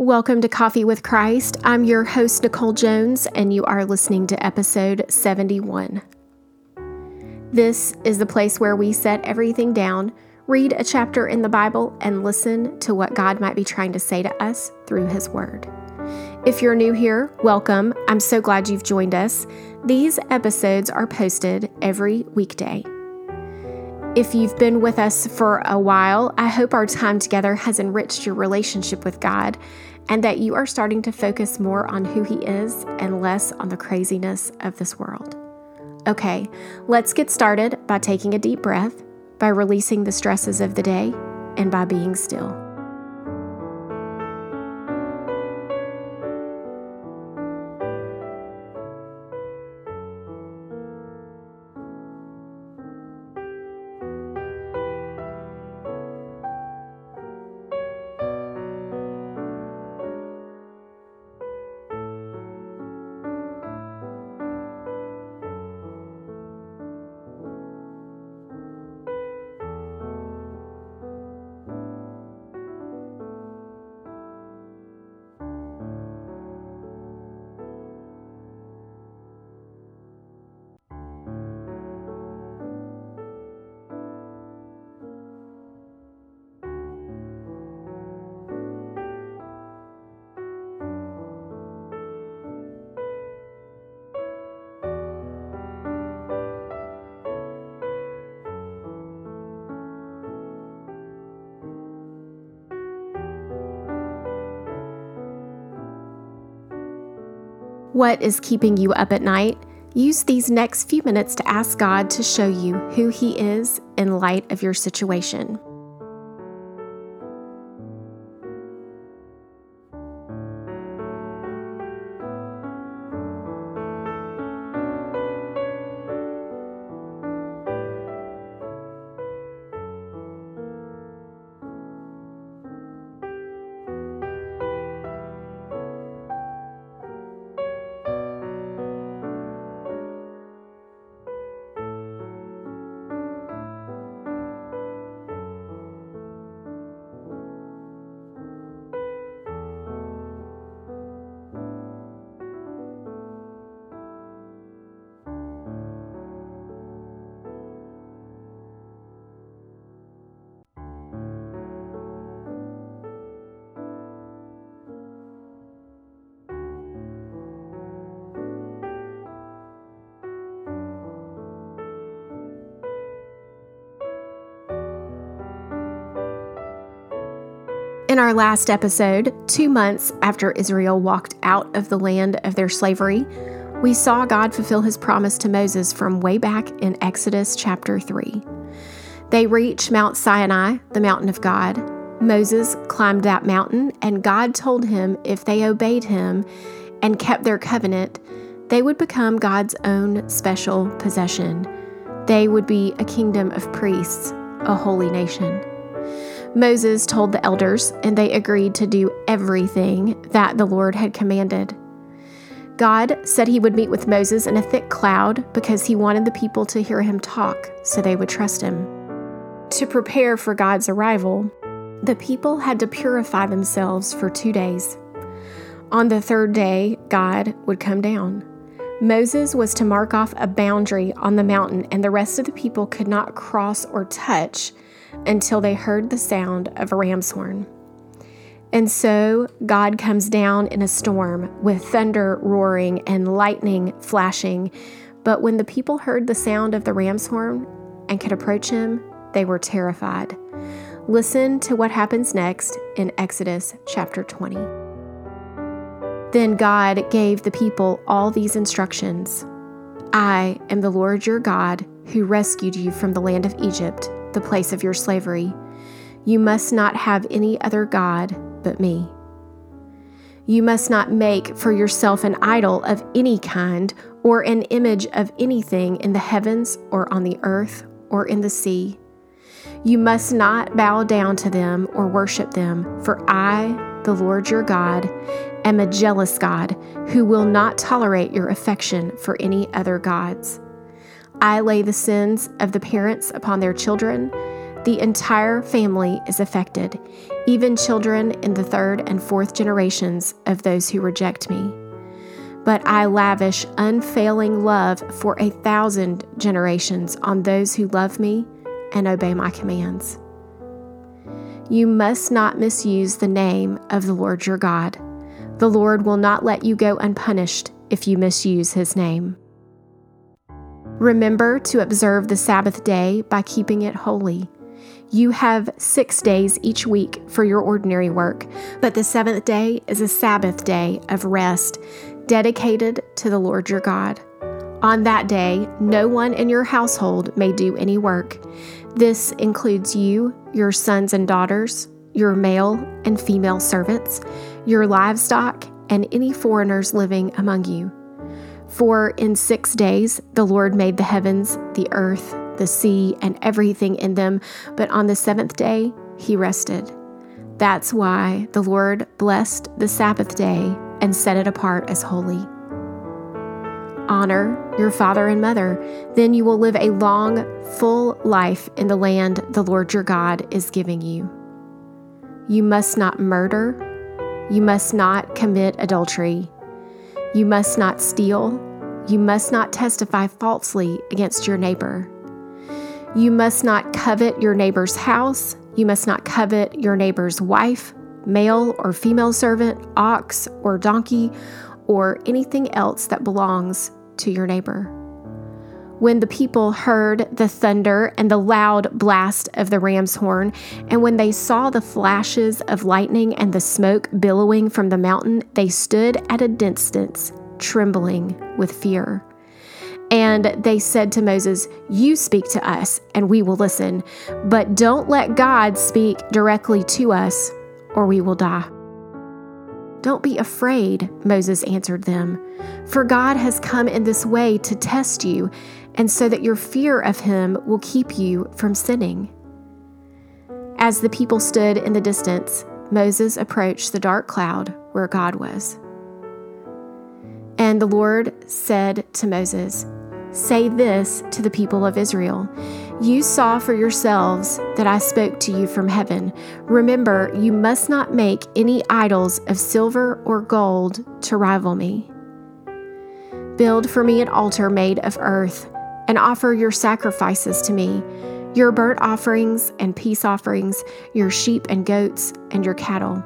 Welcome to Coffee with Christ. I'm your host, Nicole Jones, and you are listening to episode 71. This is the place where we set everything down, read a chapter in the Bible, and listen to what God might be trying to say to us through His Word. If you're new here, welcome. I'm so glad you've joined us. These episodes are posted every weekday. If you've been with us for a while, I hope our time together has enriched your relationship with God and that you are starting to focus more on who He is and less on the craziness of this world. Okay, let's get started by taking a deep breath, by releasing the stresses of the day, and by being still. What is keeping you up at night? Use these next few minutes to ask God to show you who He is in light of your situation. In our last episode, two months after Israel walked out of the land of their slavery, we saw God fulfill his promise to Moses from way back in Exodus chapter 3. They reached Mount Sinai, the mountain of God. Moses climbed that mountain, and God told him if they obeyed him and kept their covenant, they would become God's own special possession. They would be a kingdom of priests, a holy nation. Moses told the elders, and they agreed to do everything that the Lord had commanded. God said he would meet with Moses in a thick cloud because he wanted the people to hear him talk so they would trust him. To prepare for God's arrival, the people had to purify themselves for two days. On the third day, God would come down. Moses was to mark off a boundary on the mountain, and the rest of the people could not cross or touch until they heard the sound of a ram's horn. And so God comes down in a storm with thunder roaring and lightning flashing. But when the people heard the sound of the ram's horn and could approach him, they were terrified. Listen to what happens next in Exodus chapter 20. Then God gave the people all these instructions I am the Lord your God who rescued you from the land of Egypt the place of your slavery. You must not have any other God but me. You must not make for yourself an idol of any kind or an image of anything in the heavens or on the earth or in the sea. You must not bow down to them or worship them, for I, the Lord your God, am a jealous God who will not tolerate your affection for any other gods. I lay the sins of the parents upon their children. The entire family is affected, even children in the third and fourth generations of those who reject me. But I lavish unfailing love for a thousand generations on those who love me and obey my commands. You must not misuse the name of the Lord your God. The Lord will not let you go unpunished if you misuse his name. Remember to observe the Sabbath day by keeping it holy. You have six days each week for your ordinary work, but the seventh day is a Sabbath day of rest dedicated to the Lord your God. On that day, no one in your household may do any work. This includes you, your sons and daughters, your male and female servants, your livestock, and any foreigners living among you. For in six days the Lord made the heavens, the earth, the sea, and everything in them, but on the seventh day he rested. That's why the Lord blessed the Sabbath day and set it apart as holy. Honor your father and mother, then you will live a long, full life in the land the Lord your God is giving you. You must not murder. You must not commit adultery. You must not steal. You must not testify falsely against your neighbor. You must not covet your neighbor's house. You must not covet your neighbor's wife, male or female servant, ox or donkey, or anything else that belongs to your neighbor. When the people heard the thunder and the loud blast of the ram's horn, and when they saw the flashes of lightning and the smoke billowing from the mountain, they stood at a distance, trembling with fear. And they said to Moses, You speak to us, and we will listen, but don't let God speak directly to us, or we will die. Don't be afraid, Moses answered them, for God has come in this way to test you, and so that your fear of him will keep you from sinning. As the people stood in the distance, Moses approached the dark cloud where God was. And the Lord said to Moses, Say this to the people of Israel You saw for yourselves that I spoke to you from heaven. Remember, you must not make any idols of silver or gold to rival me. Build for me an altar made of earth and offer your sacrifices to me your burnt offerings and peace offerings, your sheep and goats, and your cattle.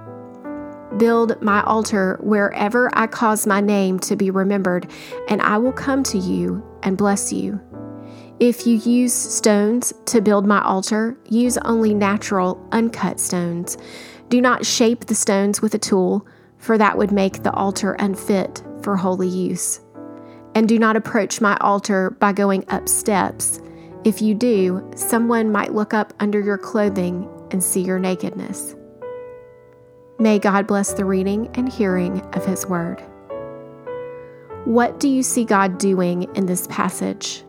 Build my altar wherever I cause my name to be remembered, and I will come to you and bless you. If you use stones to build my altar, use only natural, uncut stones. Do not shape the stones with a tool, for that would make the altar unfit for holy use. And do not approach my altar by going up steps. If you do, someone might look up under your clothing and see your nakedness. May God bless the reading and hearing of His Word. What do you see God doing in this passage?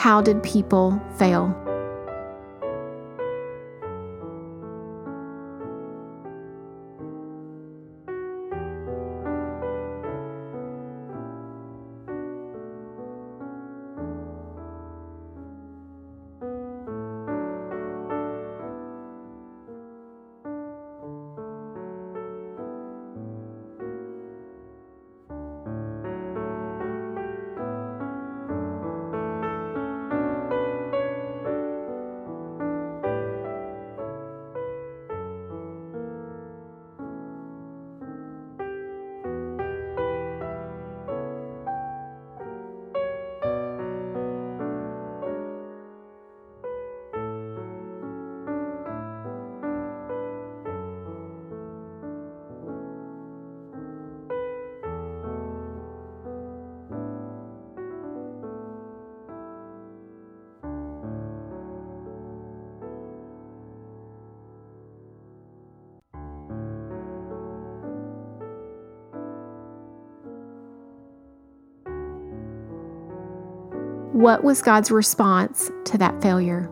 How did people fail? What was God's response to that failure?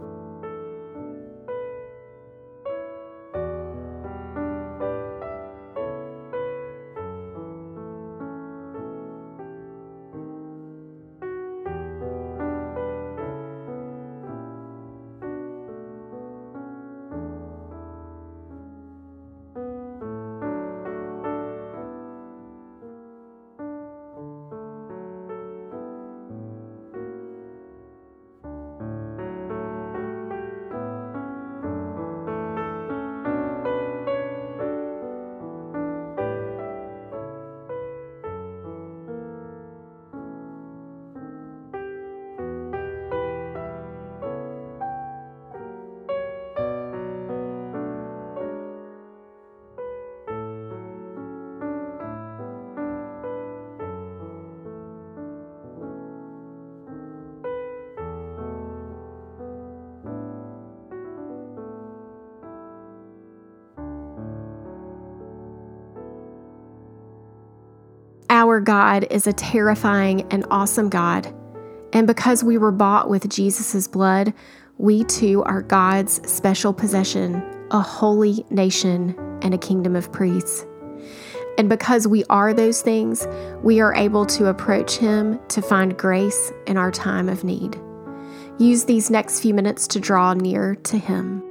Our God is a terrifying and awesome God. And because we were bought with Jesus' blood, we too are God's special possession, a holy nation, and a kingdom of priests. And because we are those things, we are able to approach Him to find grace in our time of need. Use these next few minutes to draw near to Him.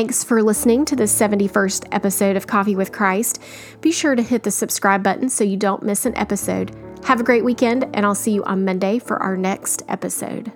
Thanks for listening to the 71st episode of Coffee with Christ. Be sure to hit the subscribe button so you don't miss an episode. Have a great weekend, and I'll see you on Monday for our next episode.